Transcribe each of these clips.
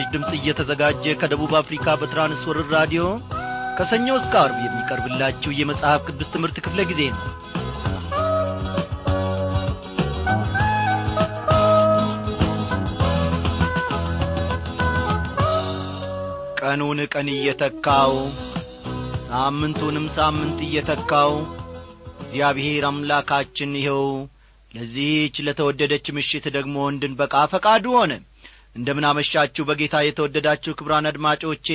ይህ ምስራች ድምፅ እየተዘጋጀ ከደቡብ አፍሪካ በትራንስወርር ራዲዮ ከሰኞ እስከ አርብ የሚቀርብላችሁ የመጽሐፍ ቅዱስ ትምህርት ክፍለ ጊዜ ነው። ቀኑን ቀን እየተካው ሳምንቱንም ሳምንት እየተካው እግዚአብሔር አምላካችን ይኸው ለዚህች ለተወደደች ምሽት ደግሞ እንድንበቃ ፈቃዱ ሆነ እንደምናመሻችሁ በጌታ የተወደዳችሁ ክብራን አድማጮቼ።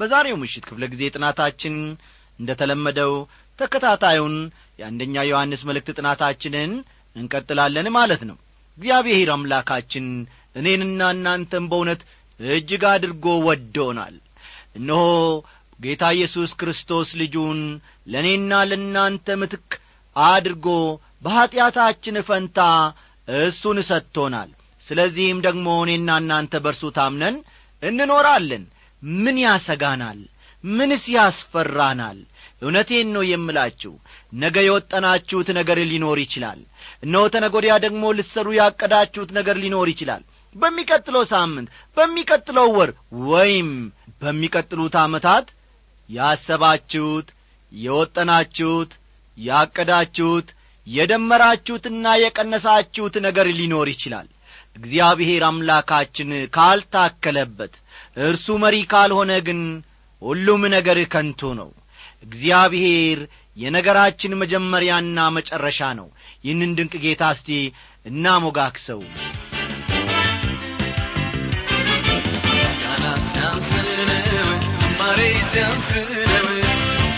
በዛሬው ምሽት ክፍለ ጊዜ ጥናታችን እንደ ተለመደው ተከታታዩን የአንደኛ ዮሐንስ መልእክት ጥናታችንን እንቀጥላለን ማለት ነው። እግዚአብሔር አምላካችን እኔንና እናንተም በእውነት እጅግ አድርጎ ወዶናል። እነሆ ጌታ ኢየሱስ ክርስቶስ ልጁን ለእኔና ለእናንተ ምትክ አድርጎ በኀጢአታችን ፈንታ እሱን ሰጥቶናል ስለዚህም ደግሞ እኔና እናንተ በርሱ ታምነን እንኖራለን። ምን ያሰጋናል? ምንስ ያስፈራናል? እውነቴን ነው የምላችሁ። ነገ የወጠናችሁት ነገር ሊኖር ይችላል። እነሆ ተነጐዲያ ደግሞ ልትሰሩ ያቀዳችሁት ነገር ሊኖር ይችላል። በሚቀጥለው ሳምንት በሚቀጥለው ወር ወይም በሚቀጥሉት ዓመታት ያሰባችሁት የወጠናችሁት ያቀዳችሁት የደመራችሁትና የቀነሳችሁት ነገር ሊኖር ይችላል እግዚአብሔር አምላካችን ካልታከለበት እርሱ መሪ ካልሆነ ግን ሁሉም ነገር ከንቱ ነው። እግዚአብሔር የነገራችን መጀመሪያና መጨረሻ ነው። ይህንን ድንቅ ጌታ እስቲ እናሞጋክሰው ሲያንስነው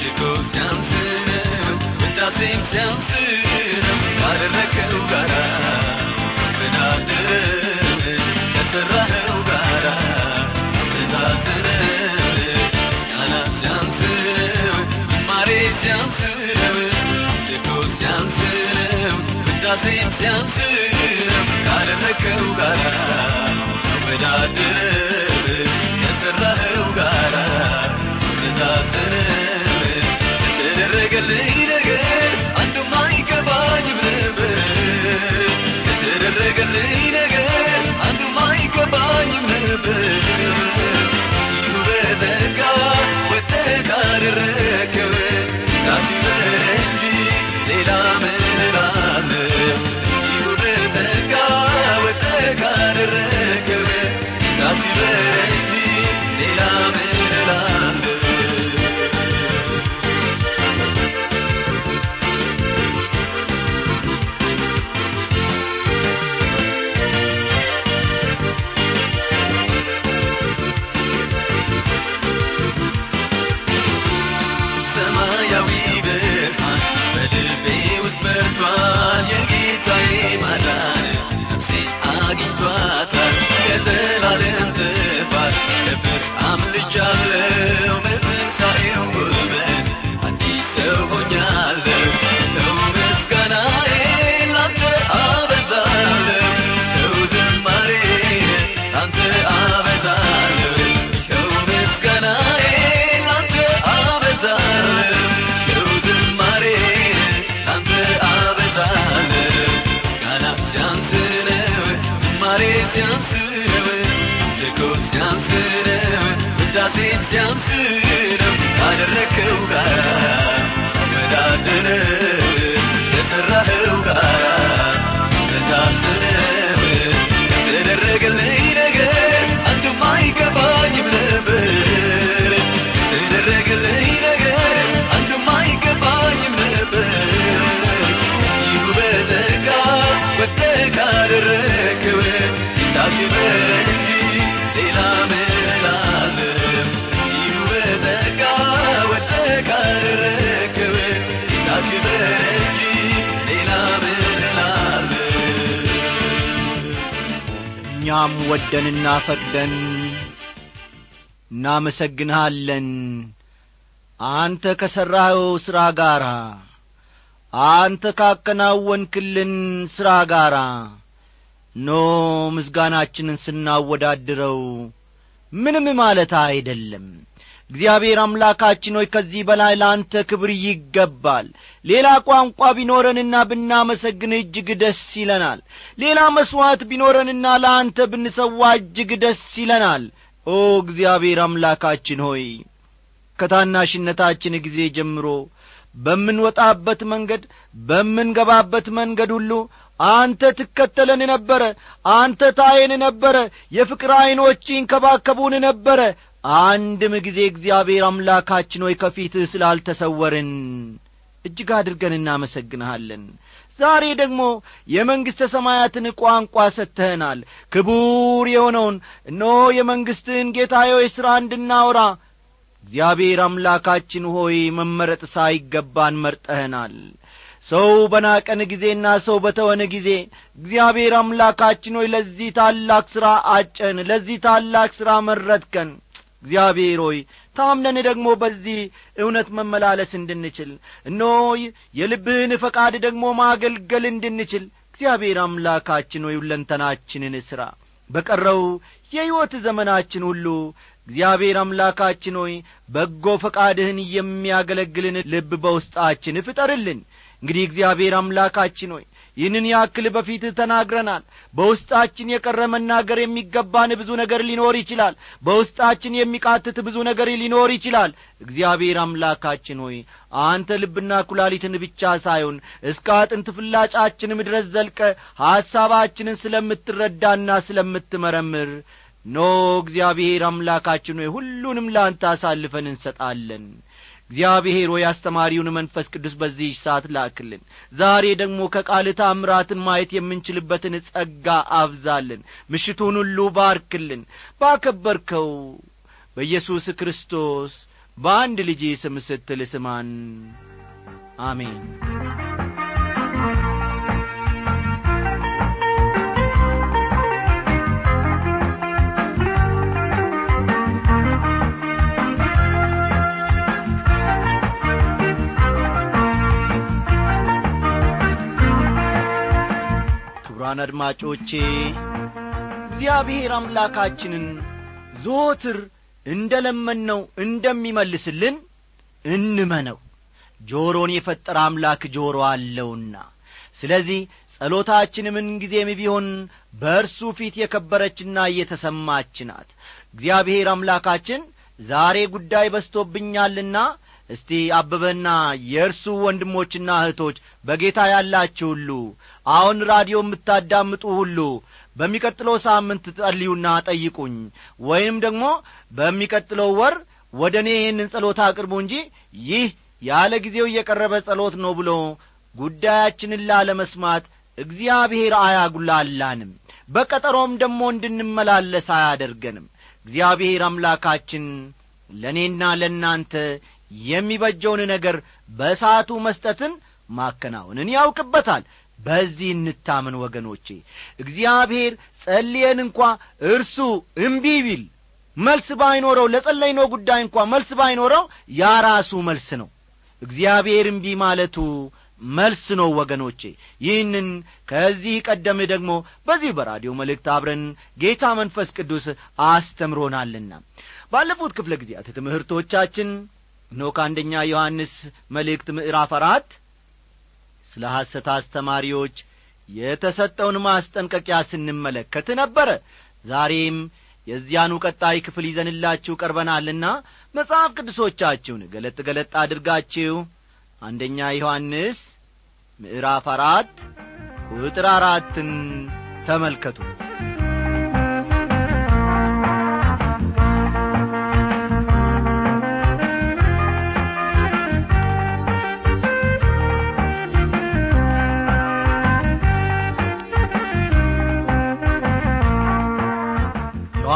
ልኮ ሲያንስነው ውዳሴም ሲያንስነው ካደረከው ጋራ ውዳሴም ሲያንስነው ካደረከው ጋራ መወዳድር እኛም ወደንና ፈቅደን እናመሰግንሃለን። አንተ ከሠራኸው ሥራ ጋር አንተ ካከናወንክልን ሥራ ጋር ኖ ምስጋናችንን ስናወዳድረው ምንም ማለት አይደለም እግዚአብሔር አምላካችን ሆይ ከዚህ በላይ ለአንተ ክብር ይገባል። ሌላ ቋንቋ ቢኖረንና ብናመሰግንህ እጅግ ደስ ይለናል። ሌላ መሥዋዕት ቢኖረንና ለአንተ ብንሰዋ እጅግ ደስ ይለናል። ኦ እግዚአብሔር አምላካችን ሆይ ከታናሽነታችን ጊዜ ጀምሮ በምንወጣበት መንገድ በምንገባበት መንገድ ሁሉ አንተ ትከተለን ነበረ አንተ ታየን ነበረ የፍቅር ዐይኖች ይንከባከቡን ነበረ አንድም ጊዜ እግዚአብሔር አምላካችን ሆይ ከፊትህ ስላልተሰወርን እጅግ አድርገን እናመሰግንሃለን። ዛሬ ደግሞ የመንግሥተ ሰማያትን ቋንቋ ሰጥተኸናል ክቡር የሆነውን እነሆ የመንግሥትህን ጌታዬ ሥራ እንድናወራ እግዚአብሔር አምላካችን ሆይ መመረጥ ሳይገባን መርጠኸናል ሰው በናቀን ጊዜና ሰው በተወነ ጊዜ እግዚአብሔር አምላካችን ሆይ ለዚህ ታላቅ ሥራ አጨን ለዚህ ታላቅ ሥራ መረጥከን እግዚአብሔር ሆይ ታምነን ደግሞ በዚህ እውነት መመላለስ እንድንችል እነሆ የልብህን ፈቃድ ደግሞ ማገልገል እንድንችል እግዚአብሔር አምላካችን ሆይ ሁለንተናችንን ሥራ በቀረው የሕይወት ዘመናችን ሁሉ እግዚአብሔር አምላካችን ሆይ በጎ ፈቃድህን የሚያገለግልን ልብ በውስጣችን ፍጠርልን። እንግዲህ እግዚአብሔር አምላካችን ሆይ ይህንን ያክል በፊትህ ተናግረናል። በውስጣችን የቀረ መናገር የሚገባን ብዙ ነገር ሊኖር ይችላል። በውስጣችን የሚቃትት ብዙ ነገር ሊኖር ይችላል። እግዚአብሔር አምላካችን ሆይ አንተ ልብና ኩላሊትን ብቻ ሳይሆን እስከ አጥንት ፍላጫችንም ድረስ ዘልቀ ሐሳባችንን ስለምትረዳና ስለምትመረምር ኖ እግዚአብሔር አምላካችን ሆይ ሁሉንም ለአንተ አሳልፈን እንሰጣለን እግዚአብሔር ሆይ አስተማሪውን መንፈስ ቅዱስ በዚህ ሰዓት ላክልን። ዛሬ ደግሞ ከቃል ታምራትን ማየት የምንችልበትን ጸጋ አብዛልን። ምሽቱን ሁሉ ባርክልን። ባከበርከው በኢየሱስ ክርስቶስ በአንድ ልጅ ስም ስትል ስማን። አሜን ክቡራን አድማጮቼ እግዚአብሔር አምላካችንን ዞትር እንደ ለመነው እንደሚመልስልን እንመነው። ጆሮን የፈጠረ አምላክ ጆሮ አለውና። ስለዚህ ጸሎታችን ምንጊዜም ቢሆን በእርሱ ፊት የከበረችና እየተሰማች ናት። እግዚአብሔር አምላካችን ዛሬ ጉዳይ በስቶብኛልና እስቲ አበበና የእርሱ ወንድሞችና እህቶች በጌታ ያላችሁ ሁሉ አሁን ራዲዮ የምታዳምጡ ሁሉ በሚቀጥለው ሳምንት ጸልዩና ጠይቁኝ። ወይም ደግሞ በሚቀጥለው ወር ወደ እኔ ይህንን ጸሎት አቅርቡ እንጂ ይህ ያለ ጊዜው እየቀረበ ጸሎት ነው ብሎ ጉዳያችንን ላለመስማት እግዚአብሔር አያጉላላንም። በቀጠሮም ደግሞ እንድንመላለስ አያደርገንም። እግዚአብሔር አምላካችን ለእኔና ለእናንተ የሚበጀውን ነገር በሰዓቱ መስጠትን ማከናወንን ያውቅበታል በዚህ እንታምን ወገኖቼ። እግዚአብሔር ጸልየን እንኳ እርሱ እምቢ ቢል መልስ ባይኖረው ለጸለይነው ጉዳይ እንኳ መልስ ባይኖረው ያ ራሱ መልስ ነው። እግዚአብሔር እምቢ ማለቱ መልስ ነው ወገኖቼ። ይህንን ከዚህ ቀደም ደግሞ በዚህ በራዲዮ መልእክት አብረን ጌታ መንፈስ ቅዱስ አስተምሮናልና። ባለፉት ክፍለ ጊዜያት ትምህርቶቻችን ኖ ከአንደኛ ዮሐንስ መልእክት ምዕራፍ አራት ስለ ሐሰት አስተማሪዎች የተሰጠውን ማስጠንቀቂያ ስንመለከት ነበረ። ዛሬም የዚያኑ ቀጣይ ክፍል ይዘንላችሁ ቀርበናልና መጽሐፍ ቅዱሶቻችሁን ገለጥ ገለጥ አድርጋችሁ አንደኛ ዮሐንስ ምዕራፍ አራት ቁጥር አራትን ተመልከቱ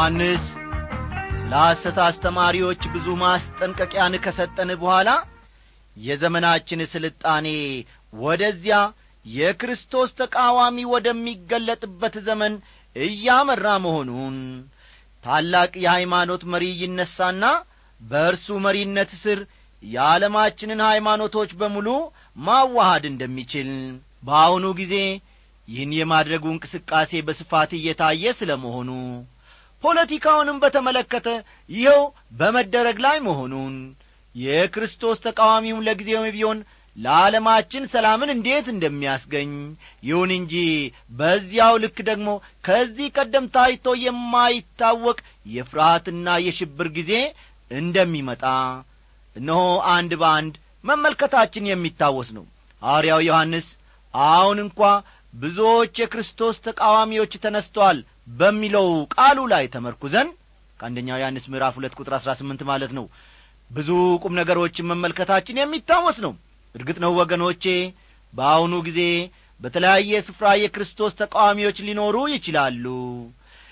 ዮሐንስ ስለ ሐሰት አስተማሪዎች ብዙ ማስጠንቀቂያን ከሰጠን በኋላ የዘመናችን ስልጣኔ ወደዚያ የክርስቶስ ተቃዋሚ ወደሚገለጥበት ዘመን እያመራ መሆኑን ታላቅ የሃይማኖት መሪ ይነሳና በእርሱ መሪነት ስር የዓለማችንን ሃይማኖቶች በሙሉ ማዋሃድ እንደሚችል በአሁኑ ጊዜ ይህን የማድረጉ እንቅስቃሴ በስፋት እየታየ ስለ መሆኑ ፖለቲካውንም በተመለከተ ይኸው በመደረግ ላይ መሆኑን። የክርስቶስ ተቃዋሚውም ለጊዜውም ቢሆን ለዓለማችን ሰላምን እንዴት እንደሚያስገኝ! ይሁን እንጂ በዚያው ልክ ደግሞ ከዚህ ቀደም ታይቶ የማይታወቅ የፍርሃትና የሽብር ጊዜ እንደሚመጣ እነሆ አንድ በአንድ መመልከታችን የሚታወስ ነው። ሐዋርያው ዮሐንስ አሁን እንኳ ብዙዎች የክርስቶስ ተቃዋሚዎች ተነስተዋል በሚለው ቃሉ ላይ ተመርኩዘን ከአንደኛው ዮሐንስ ምዕራፍ ሁለት ቁጥር አሥራ ስምንት ማለት ነው። ብዙ ቁም ነገሮችን መመልከታችን የሚታወስ ነው። እርግጥ ነው ወገኖቼ በአሁኑ ጊዜ በተለያየ ስፍራ የክርስቶስ ተቃዋሚዎች ሊኖሩ ይችላሉ።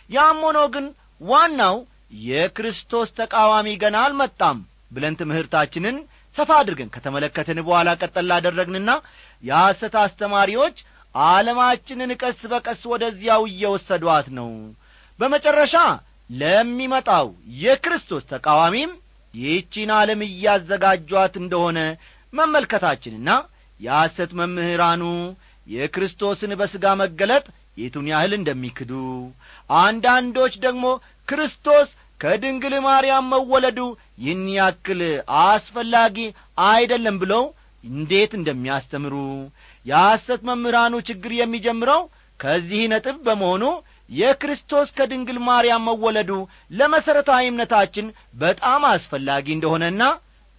ያም ሆኖ ግን ዋናው የክርስቶስ ተቃዋሚ ገና አልመጣም ብለን ትምህርታችንን ሰፋ አድርገን ከተመለከትን በኋላ ቀጠል ላደረግንና የሐሰት አስተማሪዎች ዓለማችንን ቀስ በቀስ ወደዚያው እየወሰዷት ነው። በመጨረሻ ለሚመጣው የክርስቶስ ተቃዋሚም ይህቺን ዓለም እያዘጋጇት እንደሆነ መመልከታችንና የሐሰት መምህራኑ የክርስቶስን በሥጋ መገለጥ የቱን ያህል እንደሚክዱ አንዳንዶች ደግሞ ክርስቶስ ከድንግል ማርያም መወለዱ ይህን ያክል አስፈላጊ አይደለም ብለው እንዴት እንደሚያስተምሩ የሐሰት መምህራኑ ችግር የሚጀምረው ከዚህ ነጥብ በመሆኑ የክርስቶስ ከድንግል ማርያም መወለዱ ለመሠረታዊ እምነታችን በጣም አስፈላጊ እንደሆነና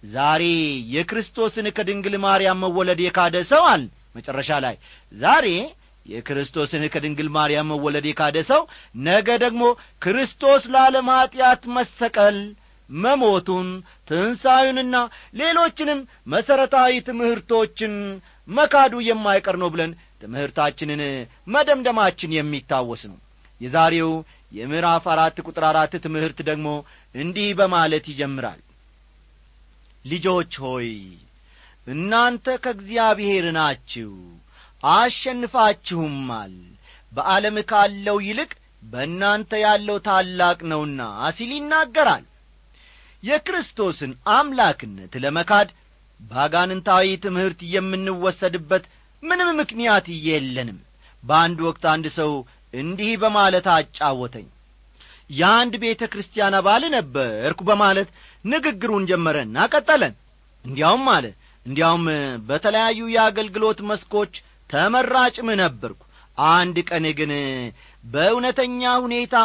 ዛሬ የክርስቶስን ከድንግል ማርያም መወለድ የካደ ሰው አል መጨረሻ ላይ ዛሬ የክርስቶስን ከድንግል ማርያም መወለድ የካደ ሰው ነገ ደግሞ ክርስቶስ ለዓለም ኀጢአት መሰቀል መሞቱን ትንሣዩንና ሌሎችንም መሠረታዊ ትምህርቶችን መካዱ የማይቀር ነው ብለን ትምህርታችንን መደምደማችን የሚታወስ ነው። የዛሬው የምዕራፍ አራት ቁጥር አራት ትምህርት ደግሞ እንዲህ በማለት ይጀምራል። ልጆች ሆይ እናንተ ከእግዚአብሔር ናችሁ አሸንፋችሁማል። በዓለም ካለው ይልቅ በእናንተ ያለው ታላቅ ነውና ሲል ይናገራል። የክርስቶስን አምላክነት ለመካድ በአጋንንታዊ ትምህርት የምንወሰድበት ምንም ምክንያት የለንም። በአንድ ወቅት አንድ ሰው እንዲህ በማለት አጫወተኝ። የአንድ ቤተ ክርስቲያን አባል ነበርኩ በማለት ንግግሩን ጀመረና ቀጠለን። እንዲያውም አለ እንዲያውም በተለያዩ የአገልግሎት መስኮች ተመራጭም ነበርኩ። አንድ ቀን ግን በእውነተኛ ሁኔታ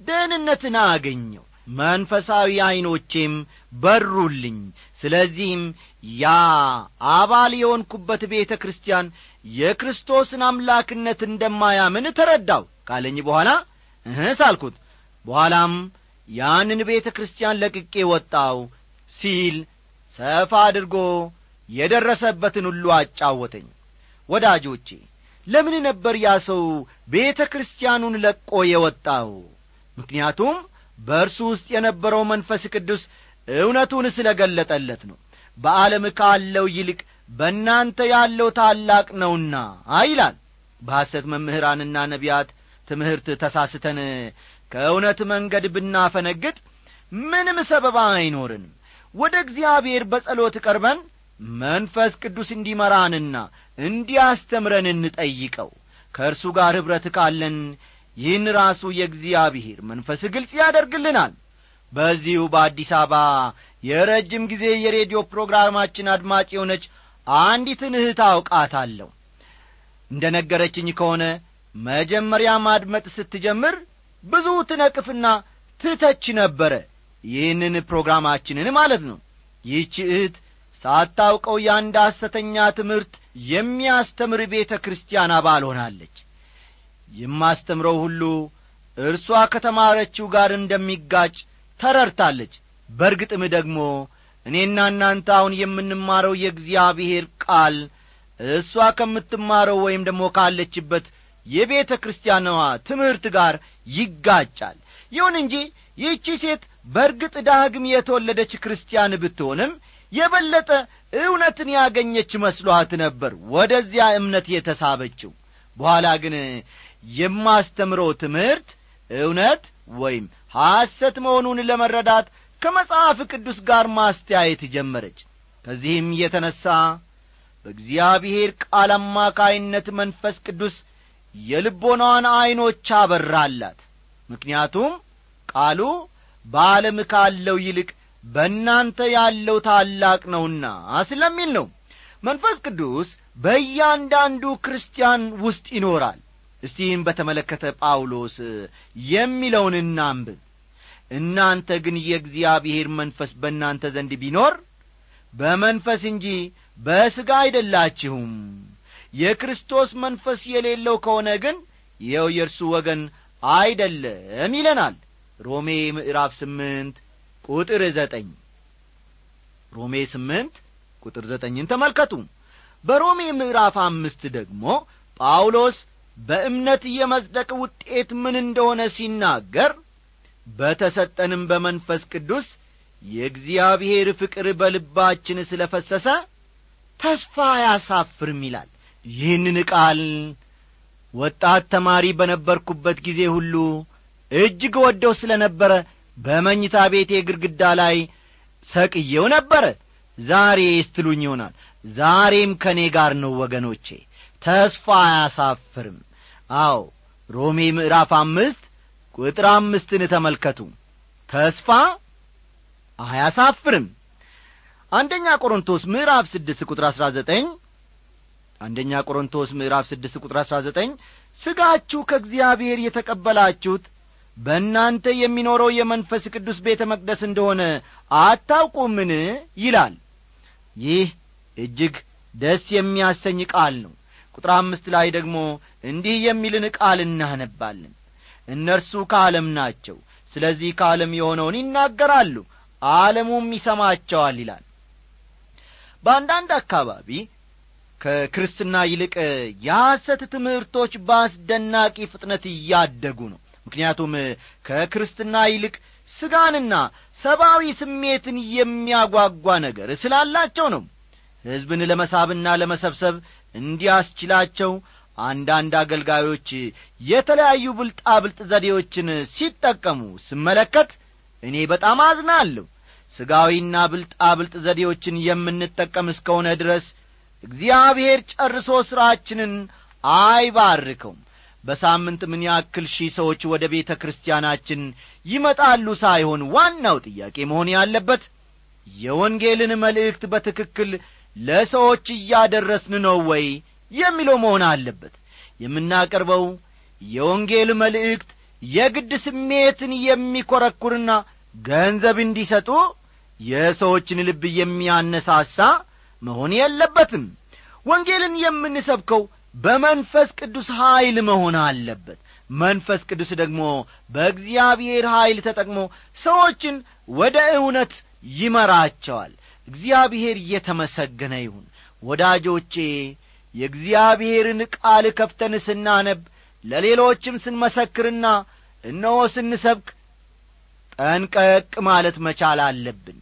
ደህንነትን አገኘው። መንፈሳዊ ዐይኖቼም በሩልኝ ስለዚህም ያ አባል የሆንኩበት ቤተ ክርስቲያን የክርስቶስን አምላክነት እንደማያምን ተረዳው ካለኝ በኋላ እህስ አልኩት በኋላም ያንን ቤተ ክርስቲያን ለቅቄ ወጣው ሲል ሰፋ አድርጎ የደረሰበትን ሁሉ አጫወተኝ። ወዳጆቼ ለምን ነበር ያ ሰው ቤተ ክርስቲያኑን ለቆ የወጣው? ምክንያቱም በእርሱ ውስጥ የነበረው መንፈስ ቅዱስ እውነቱን ስለ ገለጠለት ነው። በዓለም ካለው ይልቅ በእናንተ ያለው ታላቅ ነውና ይላል። በሐሰት መምህራንና ነቢያት ትምህርት ተሳስተን ከእውነት መንገድ ብናፈነግጥ ምንም ሰበባ አይኖርንም። ወደ እግዚአብሔር በጸሎት ቀርበን መንፈስ ቅዱስ እንዲመራንና እንዲያስተምረን እንጠይቀው። ከእርሱ ጋር ኅብረት ካለን ይህን ራሱ የእግዚአብሔር መንፈስ ግልጽ ያደርግልናል በዚሁ በአዲስ አበባ የረጅም ጊዜ የሬዲዮ ፕሮግራማችን አድማጭ የሆነች አንዲትን እህት አውቃታለሁ። እንደ ነገረችኝ ከሆነ መጀመሪያ ማድመጥ ስትጀምር ብዙ ትነቅፍና ትተች ነበረ። ይህንን ፕሮግራማችንን ማለት ነው። ይህች እህት ሳታውቀው የአንድ ሐሰተኛ ትምህርት የሚያስተምር ቤተ ክርስቲያን አባል ሆናለች። የማስተምረው ሁሉ እርሷ ከተማረችው ጋር እንደሚጋጭ ተረድታለች። በርግጥም ደግሞ እኔና እናንተ አሁን የምንማረው የእግዚአብሔር ቃል እሷ ከምትማረው ወይም ደግሞ ካለችበት የቤተ ክርስቲያኗ ትምህርት ጋር ይጋጫል። ይሁን እንጂ ይህቺ ሴት በርግጥ ዳግም የተወለደች ክርስቲያን ብትሆንም የበለጠ እውነትን ያገኘች መስሏት ነበር ወደዚያ እምነት የተሳበችው። በኋላ ግን የማስተምረው ትምህርት እውነት ወይም ሐሰት መሆኑን ለመረዳት ከመጽሐፍ ቅዱስ ጋር ማስተያየት ጀመረች። ከዚህም የተነሣ በእግዚአብሔር ቃል አማካይነት መንፈስ ቅዱስ የልቦናዋን ዐይኖች አበራላት። ምክንያቱም ቃሉ በዓለም ካለው ይልቅ በእናንተ ያለው ታላቅ ነውና ስለሚል ነው። መንፈስ ቅዱስ በእያንዳንዱ ክርስቲያን ውስጥ ይኖራል። እስቲህም በተመለከተ ጳውሎስ የሚለውን እናንብብ እናንተ ግን የእግዚአብሔር መንፈስ በእናንተ ዘንድ ቢኖር በመንፈስ እንጂ በሥጋ አይደላችሁም። የክርስቶስ መንፈስ የሌለው ከሆነ ግን ይኸው የእርሱ ወገን አይደለም ይለናል ሮሜ ምዕራፍ ስምንት ቁጥር ዘጠኝ። ሮሜ ስምንት ቁጥር ዘጠኝን ተመልከቱ። በሮሜ ምዕራፍ አምስት ደግሞ ጳውሎስ በእምነት የመጽደቅ ውጤት ምን እንደሆነ ሲናገር በተሰጠንም በመንፈስ ቅዱስ የእግዚአብሔር ፍቅር በልባችን ስለ ፈሰሰ ተስፋ አያሳፍርም ይላል። ይህንን ቃል ወጣት ተማሪ በነበርኩበት ጊዜ ሁሉ እጅግ ወደው ስለ ነበረ በመኝታ ቤቴ ግድግዳ ላይ ሰቅየው ነበረ ዛሬ ስትሉኝ ይሆናል። ዛሬም ከእኔ ጋር ነው ወገኖቼ ተስፋ አያሳፍርም። አዎ ሮሜ ምዕራፍ አምስት ቁጥር አምስትን ተመልከቱ። ተስፋ አያሳፍርም። አንደኛ ቆሮንቶስ ምዕራፍ ስድስት ቁጥር አሥራ ዘጠኝ አንደኛ ቆሮንቶስ ምዕራፍ ስድስት ቁጥር አሥራ ዘጠኝ ሥጋችሁ ከእግዚአብሔር የተቀበላችሁት በእናንተ የሚኖረው የመንፈስ ቅዱስ ቤተ መቅደስ እንደሆነ አታውቁምን? ይላል። ይህ እጅግ ደስ የሚያሰኝ ቃል ነው። ቁጥር አምስት ላይ ደግሞ እንዲህ የሚልን ቃል እናነባለን እነርሱ ከዓለም ናቸው። ስለዚህ ከዓለም የሆነውን ይናገራሉ ዓለሙም ይሰማቸዋል ይላል። በአንዳንድ አካባቢ ከክርስትና ይልቅ የሐሰት ትምህርቶች በአስደናቂ ፍጥነት እያደጉ ነው። ምክንያቱም ከክርስትና ይልቅ ስጋንና ሰብአዊ ስሜትን የሚያጓጓ ነገር ስላላቸው ነው። ሕዝብን ለመሳብና ለመሰብሰብ እንዲያስችላቸው አንዳንድ አገልጋዮች የተለያዩ ብልጣብልጥ ዘዴዎችን ሲጠቀሙ ስመለከት እኔ በጣም አዝናለሁ። ሥጋዊና ብልጣብልጥ ዘዴዎችን የምንጠቀም እስከሆነ ድረስ እግዚአብሔር ጨርሶ ሥራችንን አይባርከውም። በሳምንት ምን ያክል ሺህ ሰዎች ወደ ቤተ ክርስቲያናችን ይመጣሉ ሳይሆን ዋናው ጥያቄ መሆን ያለበት የወንጌልን መልእክት በትክክል ለሰዎች እያደረስን ነው ወይ የሚለው መሆን አለበት። የምናቀርበው የወንጌል መልእክት የግድ ስሜትን የሚኰረኩርና ገንዘብ እንዲሰጡ የሰዎችን ልብ የሚያነሳሳ መሆን የለበትም። ወንጌልን የምንሰብከው በመንፈስ ቅዱስ ኀይል መሆን አለበት። መንፈስ ቅዱስ ደግሞ በእግዚአብሔር ኀይል ተጠቅሞ ሰዎችን ወደ እውነት ይመራቸዋል። እግዚአብሔር እየተመሰገነ ይሁን። ወዳጆቼ የእግዚአብሔርን ቃል ከፍተን ስናነብ ለሌሎችም ስንመሰክርና እነሆ ስንሰብክ ጠንቀቅ ማለት መቻል አለብን።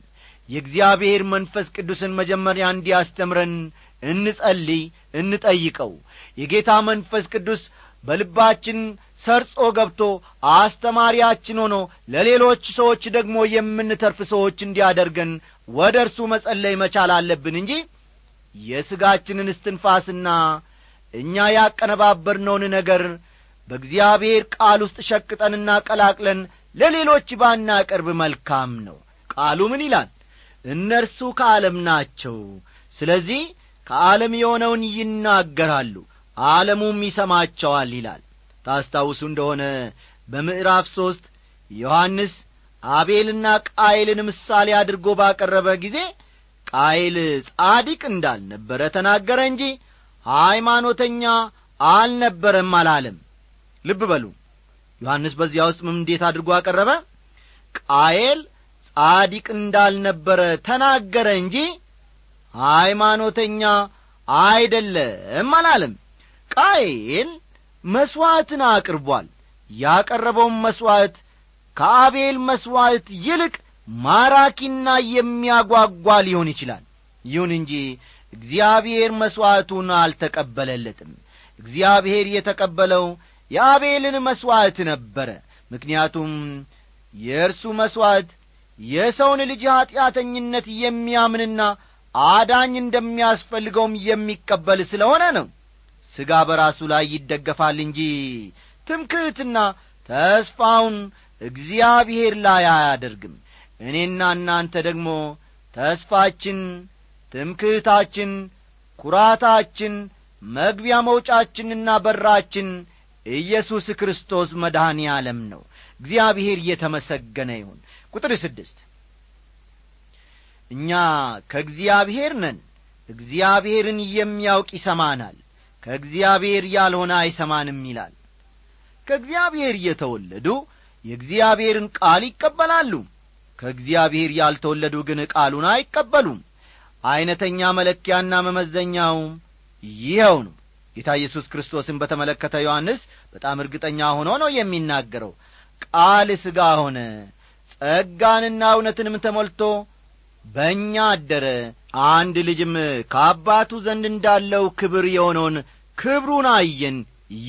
የእግዚአብሔር መንፈስ ቅዱስን መጀመሪያ እንዲያስተምረን እንጸልይ እንጠይቀው። የጌታ መንፈስ ቅዱስ በልባችን ሰርጾ ገብቶ አስተማሪያችን ሆኖ ለሌሎች ሰዎች ደግሞ የምንተርፍ ሰዎች እንዲያደርገን ወደ እርሱ መጸለይ መቻል አለብን እንጂ የሥጋችንን እስትንፋስና እኛ ያቀነባበርነውን ነገር በእግዚአብሔር ቃል ውስጥ ሸቅጠንና ቀላቅለን ለሌሎች ባናቀርብ መልካም ነው። ቃሉ ምን ይላል? እነርሱ ከዓለም ናቸው። ስለዚህ ከዓለም የሆነውን ይናገራሉ ዓለሙም ይሰማቸዋል ይላል። ታስታውሱ እንደሆነ በምዕራፍ ሦስት ዮሐንስ አቤልና ቃይልን ምሳሌ አድርጎ ባቀረበ ጊዜ ቃይል ጻዲቅ እንዳልነበረ ተናገረ እንጂ ሃይማኖተኛ አልነበረም አላለም። ልብ በሉ። ዮሐንስ በዚያ ውስጥ ምን እንዴት አድርጎ አቀረበ? ቃየል ጻዲቅ እንዳልነበረ ተናገረ እንጂ ሃይማኖተኛ አይደለም አላለም። ቃየል መሥዋዕትን አቅርቧል። ያቀረበውን መሥዋዕት ከአቤል መሥዋዕት ይልቅ ማራኪና የሚያጓጓ ሊሆን ይችላል። ይሁን እንጂ እግዚአብሔር መሥዋዕቱን አልተቀበለለትም። እግዚአብሔር የተቀበለው የአቤልን መሥዋዕት ነበረ። ምክንያቱም የእርሱ መሥዋዕት የሰውን ልጅ ኀጢአተኝነት የሚያምንና አዳኝ እንደሚያስፈልገውም የሚቀበል ስለሆነ ነው። ሥጋ በራሱ ላይ ይደገፋል እንጂ ትምክህትና ተስፋውን እግዚአብሔር ላይ አያደርግም እኔና እናንተ ደግሞ ተስፋችን ትምክህታችን ኩራታችን መግቢያ መውጫችንና በራችን ኢየሱስ ክርስቶስ መድኃኔ ዓለም ነው። እግዚአብሔር እየተመሰገነ ይሁን። ቁጥር ስድስት እኛ ከእግዚአብሔር ነን። እግዚአብሔርን የሚያውቅ ይሰማናል። ከእግዚአብሔር ያልሆነ አይሰማንም ይላል። ከእግዚአብሔር የተወለዱ የእግዚአብሔርን ቃል ይቀበላሉ ከእግዚአብሔር ያልተወለዱ ግን ቃሉን አይቀበሉም። ዐይነተኛ መለኪያና መመዘኛው ይኸው ነው። ጌታ ኢየሱስ ክርስቶስን በተመለከተ ዮሐንስ በጣም እርግጠኛ ሆኖ ነው የሚናገረው። ቃል ሥጋ ሆነ ጸጋንና እውነትንም ተሞልቶ በእኛ አደረ። አንድ ልጅም ከአባቱ ዘንድ እንዳለው ክብር የሆነውን ክብሩን አየን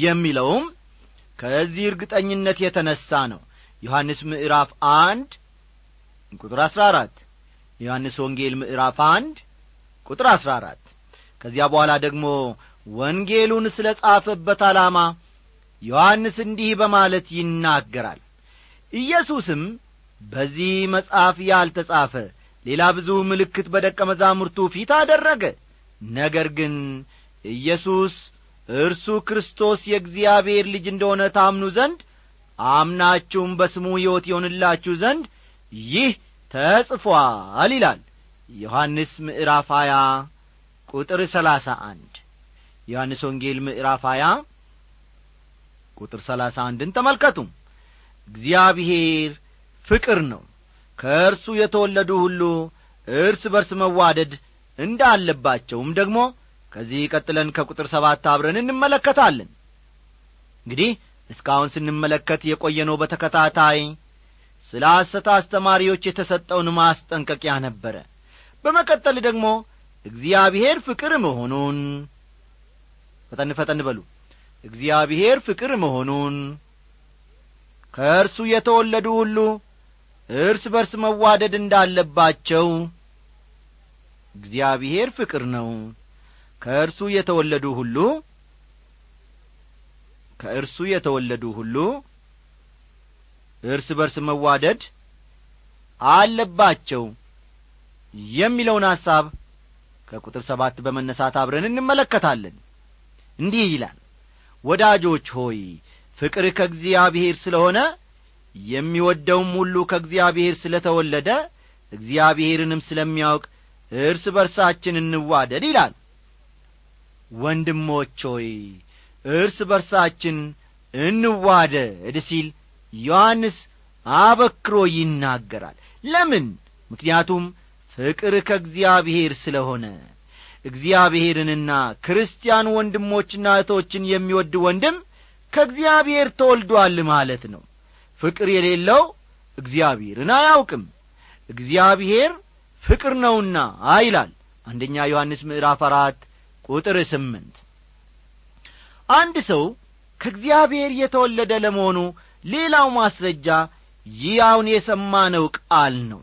የሚለውም ከዚህ እርግጠኝነት የተነሣ ነው። ዮሐንስ ምዕራፍ አንድ ቁጥር አሥራ አራት ዮሐንስ ወንጌል ምዕራፍ አንድ ቁጥር አሥራ አራት ከዚያ በኋላ ደግሞ ወንጌሉን ስለ ጻፈበት ዓላማ ዮሐንስ እንዲህ በማለት ይናገራል። ኢየሱስም በዚህ መጽሐፍ ያልተጻፈ ሌላ ብዙ ምልክት በደቀ መዛሙርቱ ፊት አደረገ። ነገር ግን ኢየሱስ እርሱ ክርስቶስ የእግዚአብሔር ልጅ እንደሆነ ታምኑ ዘንድ አምናችሁም በስሙ ሕይወት ይሆንላችሁ ዘንድ ይህ ተጽፏል ይላል ዮሐንስ ምዕራፍ ሀያ ቁጥር ሰላሳ አንድ። ዮሐንስ ወንጌል ምዕራፍ ሀያ ቁጥር ሰላሳ አንድን ተመልከቱ እግዚአብሔር ፍቅር ነው። ከእርሱ የተወለዱ ሁሉ እርስ በርስ መዋደድ እንዳለባቸውም ደግሞ ከዚህ ቀጥለን ከቁጥር ሰባት አብረን እንመለከታለን። እንግዲህ እስካሁን ስንመለከት የቆየነው በተከታታይ ስለ ሐሰት አስተማሪዎች የተሰጠውን ማስጠንቀቂያ ነበረ። በመቀጠል ደግሞ እግዚአብሔር ፍቅር መሆኑን ፈጠን ፈጠን በሉ። እግዚአብሔር ፍቅር መሆኑን ከእርሱ የተወለዱ ሁሉ እርስ በርስ መዋደድ እንዳለባቸው እግዚአብሔር ፍቅር ነው። ከእርሱ የተወለዱ ሁሉ ከእርሱ የተወለዱ ሁሉ እርስ በርስ መዋደድ አለባቸው የሚለውን ሐሳብ ከቁጥር ሰባት በመነሳት አብረን እንመለከታለን። እንዲህ ይላል ወዳጆች ሆይ ፍቅር ከእግዚአብሔር ስለ ሆነ የሚወደውም ሁሉ ከእግዚአብሔር ስለ ተወለደ እግዚአብሔርንም ስለሚያውቅ እርስ በርሳችን እንዋደድ ይላል። ወንድሞች ሆይ እርስ በርሳችን እንዋደድ ሲል ዮሐንስ አበክሮ ይናገራል። ለምን? ምክንያቱም ፍቅር ከእግዚአብሔር ስለ ሆነ እግዚአብሔርንና ክርስቲያን ወንድሞችና እህቶችን የሚወድ ወንድም ከእግዚአብሔር ተወልዷል ማለት ነው። ፍቅር የሌለው እግዚአብሔርን አያውቅም። እግዚአብሔር ፍቅር ነውና ይላል አንደኛ ዮሐንስ ምዕራፍ አራት ቁጥር ስምንት። አንድ ሰው ከእግዚአብሔር የተወለደ ለመሆኑ ሌላው ማስረጃ ይህ የሰማነው ቃል ነው።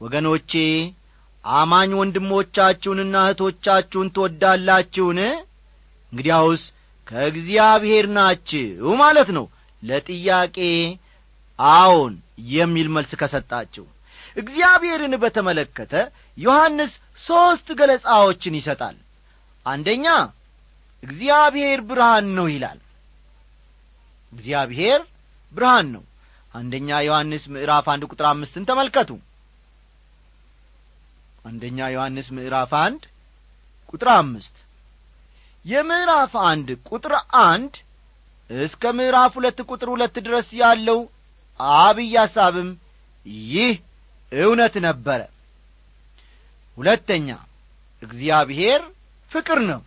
ወገኖቼ አማኝ ወንድሞቻችሁንና እህቶቻችሁን ትወዳላችሁን? እንግዲያውስ ከእግዚአብሔር ናችሁ ማለት ነው። ለጥያቄ አዎን የሚል መልስ ከሰጣችሁ። እግዚአብሔርን በተመለከተ ዮሐንስ ሦስት ገለጻዎችን ይሰጣል። አንደኛ እግዚአብሔር ብርሃን ነው ይላል። እግዚአብሔር ብርሃን ነው። አንደኛ ዮሐንስ ምዕራፍ አንድ ቁጥር አምስትን ተመልከቱ። አንደኛ ዮሐንስ ምዕራፍ አንድ ቁጥር አምስት የምዕራፍ አንድ ቁጥር አንድ እስከ ምዕራፍ ሁለት ቁጥር ሁለት ድረስ ያለው አብይ ሐሳብም ይህ እውነት ነበረ። ሁለተኛ እግዚአብሔር ፍቅር ነው።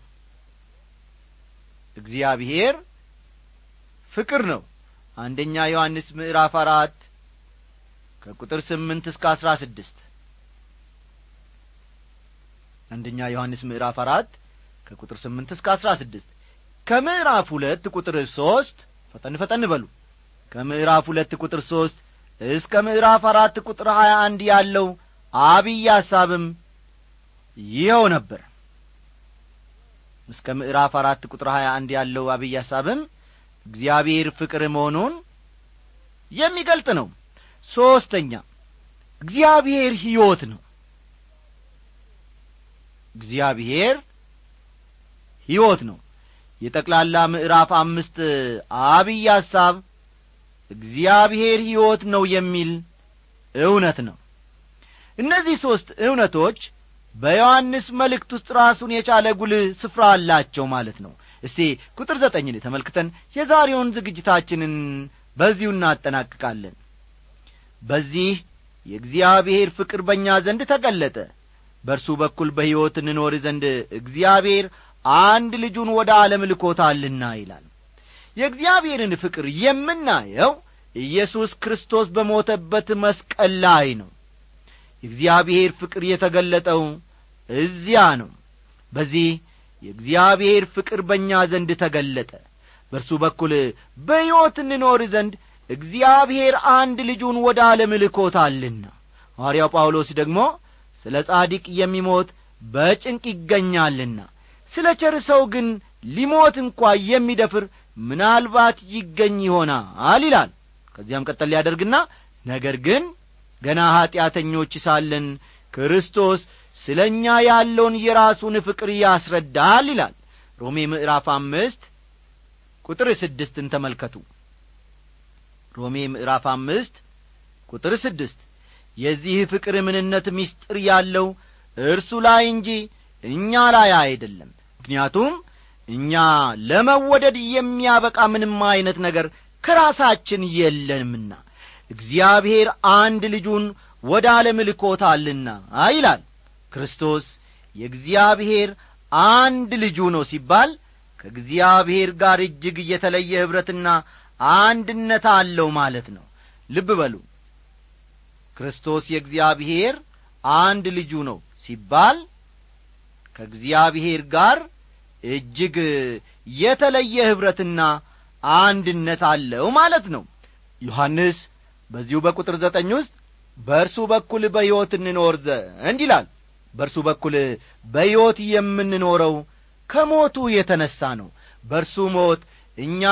እግዚአብሔር ፍቅር ነው አንደኛ ዮሐንስ ምዕራፍ አራት ከቁጥር ስምንት እስከ አስራ ስድስት። አንደኛ ዮሐንስ ምዕራፍ አራት ከቁጥር ስምንት እስከ አስራ ስድስት። ከምዕራፍ ሁለት ቁጥር ሦስት ፈጠን ፈጠን በሉ። ከምዕራፍ ሁለት ቁጥር ሦስት እስከ ምዕራፍ አራት ቁጥር ሀያ አንድ ያለው አብይ ሐሳብም ይኸው ነበር። እስከ ምዕራፍ አራት ቁጥር ሀያ አንድ ያለው አብይ ሐሳብም እግዚአብሔር ፍቅር መሆኑን የሚገልጥ ነው። ሦስተኛ እግዚአብሔር ሕይወት ነው። እግዚአብሔር ሕይወት ነው። የጠቅላላ ምዕራፍ አምስት አብይ ሐሳብ እግዚአብሔር ሕይወት ነው የሚል እውነት ነው። እነዚህ ሦስት እውነቶች በዮሐንስ መልእክት ውስጥ ራሱን የቻለ ጉልህ ስፍራ አላቸው ማለት ነው እስቲ ቁጥር ዘጠኝን ተመልክተን የዛሬውን ዝግጅታችንን በዚሁ እናጠናቅቃለን። በዚህ የእግዚአብሔር ፍቅር በእኛ ዘንድ ተገለጠ። በእርሱ በኩል በሕይወት እንኖር ዘንድ እግዚአብሔር አንድ ልጁን ወደ ዓለም ልኮታልና ይላል። የእግዚአብሔርን ፍቅር የምናየው ኢየሱስ ክርስቶስ በሞተበት መስቀል ላይ ነው። የእግዚአብሔር ፍቅር የተገለጠው እዚያ ነው። በዚህ የእግዚአብሔር ፍቅር በእኛ ዘንድ ተገለጠ። በእርሱ በኩል በሕይወት እንኖር ዘንድ እግዚአብሔር አንድ ልጁን ወደ ዓለም ልኮታልና። ሐዋርያው ጳውሎስ ደግሞ ስለ ጻዲቅ የሚሞት በጭንቅ ይገኛልና ስለ ቸር ሰው ግን ሊሞት እንኳ የሚደፍር ምናልባት ይገኝ ይሆናል ይላል። ከዚያም ቀጠል ሊያደርግና ነገር ግን ገና ኀጢአተኞች ሳለን ክርስቶስ ስለ እኛ ያለውን የራሱን ፍቅር ያስረዳል ይላል። ሮሜ ምዕራፍ አምስት ቁጥር ስድስትን ተመልከቱ። ሮሜ ምዕራፍ አምስት ቁጥር ስድስት የዚህ ፍቅር ምንነት ምስጢር ያለው እርሱ ላይ እንጂ እኛ ላይ አይደለም። ምክንያቱም እኛ ለመወደድ የሚያበቃ ምንም ዐይነት ነገር ከራሳችን የለንምና እግዚአብሔር አንድ ልጁን ወደ ዓለም ልኮታልና ይላል ክርስቶስ የእግዚአብሔር አንድ ልጁ ነው ሲባል ከእግዚአብሔር ጋር እጅግ የተለየ ኅብረትና አንድነት አለው ማለት ነው። ልብ በሉ። ክርስቶስ የእግዚአብሔር አንድ ልጁ ነው ሲባል ከእግዚአብሔር ጋር እጅግ የተለየ ኅብረትና አንድነት አለው ማለት ነው። ዮሐንስ በዚሁ በቁጥር ዘጠኝ ውስጥ በእርሱ በኩል በሕይወት እንኖር ዘንድ ይላል በእርሱ በኩል በሕይወት የምንኖረው ከሞቱ የተነሣ ነው። በእርሱ ሞት እኛ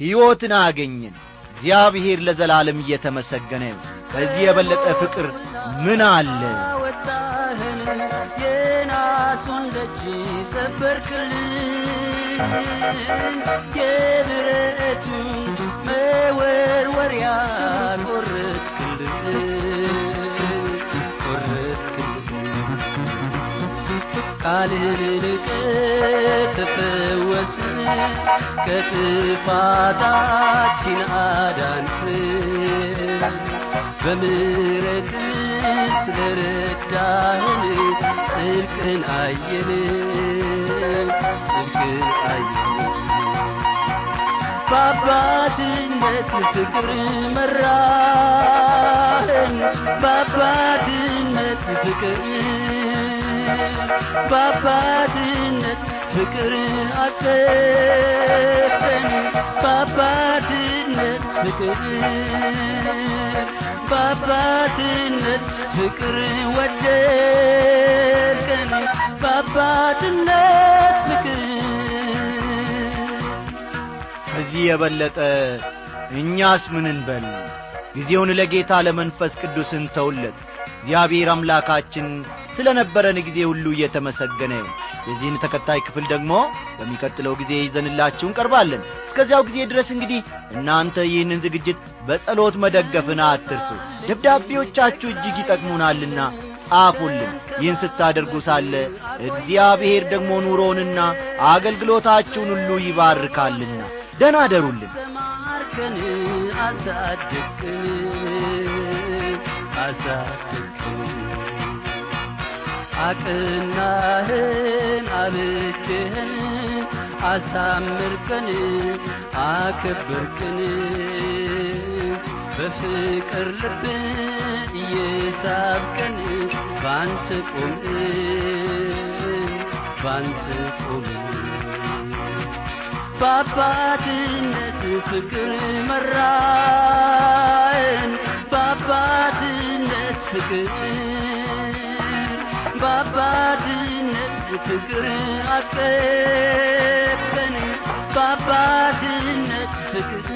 ሕይወትን አገኘን። እግዚአብሔር ለዘላለም እየተመሰገነ ከዚህ የበለጠ ፍቅር ምን አለ? ወጣህን? የናሱን ደጅ ሰበርክልን። የብረቱን መወርወሪያ ቃልን ልቀ ተፈወስን ከጥፋታችን አዳንክን በምሕረት ስለረዳህን ጽድቅን አየን ጽድቅን አየን በአባትነት ፍቅር መራህን በአባትነት ፍቅር በአባትነት ፍቅር አቀፈን በአባትነት ፍቅር በአባትነት ፍቅር ወደድከን በአባትነት ፍቅር ከዚህ የበለጠ እኛስ ምን እንበል? ጊዜውን ለጌታ ለመንፈስ ቅዱስ እንተውለት እግዚአብሔር አምላካችን ስለ ነበረን ጊዜ ሁሉ እየተመሰገነ ይሁን። የዚህን ተከታይ ክፍል ደግሞ በሚቀጥለው ጊዜ ይዘንላችሁ እንቀርባለን። እስከዚያው ጊዜ ድረስ እንግዲህ እናንተ ይህንን ዝግጅት በጸሎት መደገፍን አትርሱ። ደብዳቤዎቻችሁ እጅግ ይጠቅሙናልና ጻፉልን። ይህን ስታደርጉ ሳለ እግዚአብሔር ደግሞ ኑሮንና አገልግሎታችሁን ሁሉ ይባርካልና ደና አደሩልን አሳድግን አሳድግን አቅናህን አብጅህን አሳምርከን አከበርክን በፍቅር ልብ እየሳብከን ባንተ ቆምን ባንተ ቆምን በአባትነት ፍቅር በአባትነት ፍቅር በአባትነት ፍቅር አቀፈን በአባትነት ፍቅር